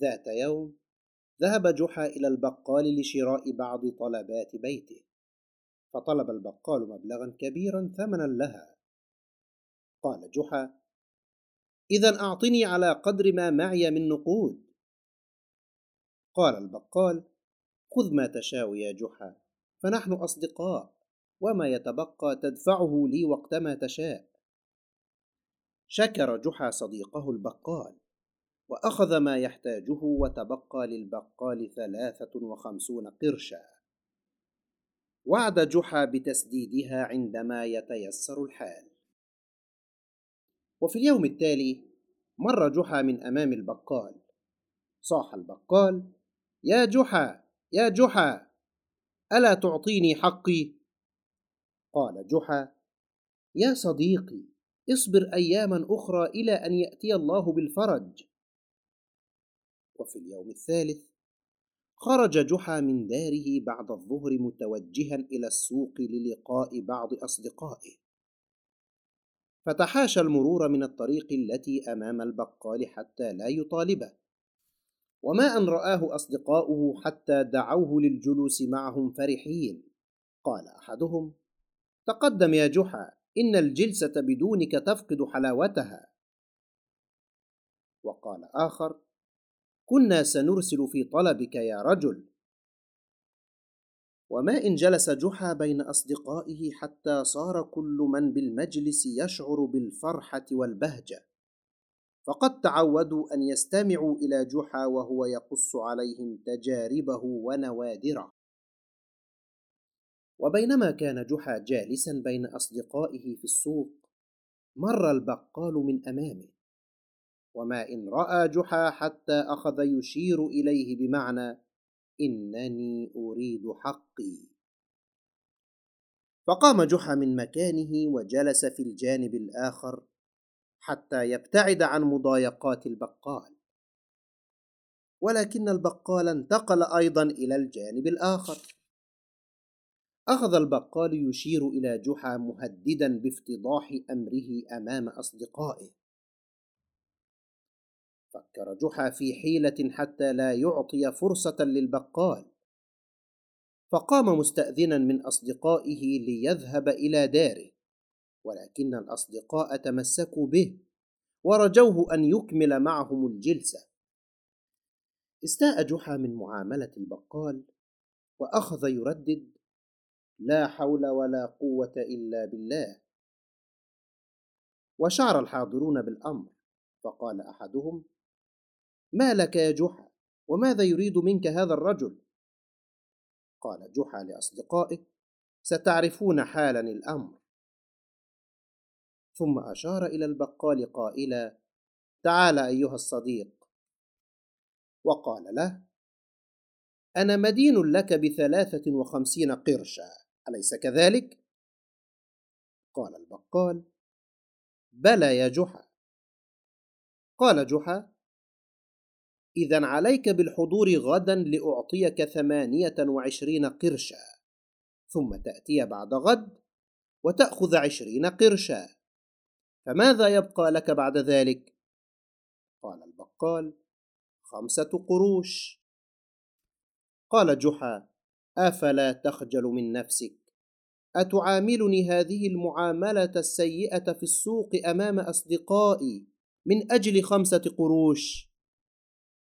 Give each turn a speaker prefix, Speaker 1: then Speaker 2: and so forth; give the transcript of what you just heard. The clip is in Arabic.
Speaker 1: ذات يوم ذهب جحا إلى البقال لشراء بعض طلبات بيته فطلب البقال مبلغا كبيرا ثمنا لها. قال جحا إذا أعطني على قدر ما معي من نقود. قال البقال خذ ما تشاء يا جحا فنحن أصدقاء وما يتبقى تدفعه لي وقتما تشاء. شكر جحا صديقه البقال. وأخذ ما يحتاجه وتبقى للبقال ثلاثة وخمسون قرشا. وعد جحا بتسديدها عندما يتيسر الحال. وفي اليوم التالي مر جحا من أمام البقال. صاح البقال يا جحا يا جحا ألا تعطيني حقي؟ قال جحا يا صديقي اصبر أياما أخرى إلى أن يأتي الله بالفرج. وفي اليوم الثالث. خرج جحا من داره بعد الظهر متوجها إلى السوق للقاء بعض أصدقائه. فتحاشى المرور من الطريق التي أمام البقال حتى لا يطالبه. وما أن رآه أصدقاؤه حتى دعوه للجلوس معهم فرحين. قال أحدهم تقدم يا جحا إن الجلسة بدونك تفقد حلاوتها. وقال آخر كنا سنرسل في طلبك يا رجل. وما إن جلس جحا بين أصدقائه حتى صار كل من بالمجلس يشعر بالفرحة والبهجة. فقد تعودوا أن يستمعوا إلى جحا وهو يقص عليهم تجاربه ونوادره. وبينما كان جحا جالسا بين أصدقائه في السوق مر البقال من أمامه. وما إن رأى جحا حتى أخذ يشير إليه بمعنى إنني أريد حقي. فقام جحا من مكانه وجلس في الجانب الآخر حتى يبتعد عن مضايقات البقال. ولكن البقال انتقل أيضا إلى الجانب الآخر. أخذ البقال يشير إلى جحا مهددا بافتضاح أمره أمام أصدقائه. فكر جحا في حيلة حتى لا يعطي فرصة للبقال. فقام مستأذنا من أصدقائه ليذهب إلى داره ولكن الأصدقاء تمسكوا به ورجوه أن يكمل معهم الجلسة. استاء جحا من معاملة البقال وأخذ يردد لا حول ولا قوة إلا بالله. وشعر الحاضرون بالأمر فقال أحدهم ما لك يا جحا؟ وماذا يريد منك هذا الرجل؟ قال جحا لأصدقائه ستعرفون حالا الأمر. ثم أشار إلى البقال قائلا تعال أيها الصديق. وقال له أنا مدين لك بثلاثة وخمسين قرشا أليس كذلك؟ قال البقال بلى يا جحا. قال جحا إذا عليك بالحضور غدا لأعطيك ثمانية وعشرين قرشا. ثم تأتي بعد غد وتأخذ عشرين قرشا. فماذا يبقى لك بعد ذلك؟ قال البقال خمسة قروش. قال جحا أفلا تخجل من نفسك؟ أتعاملني هذه المعاملة السيئة في السوق أمام أصدقائي من أجل خمسة قروش؟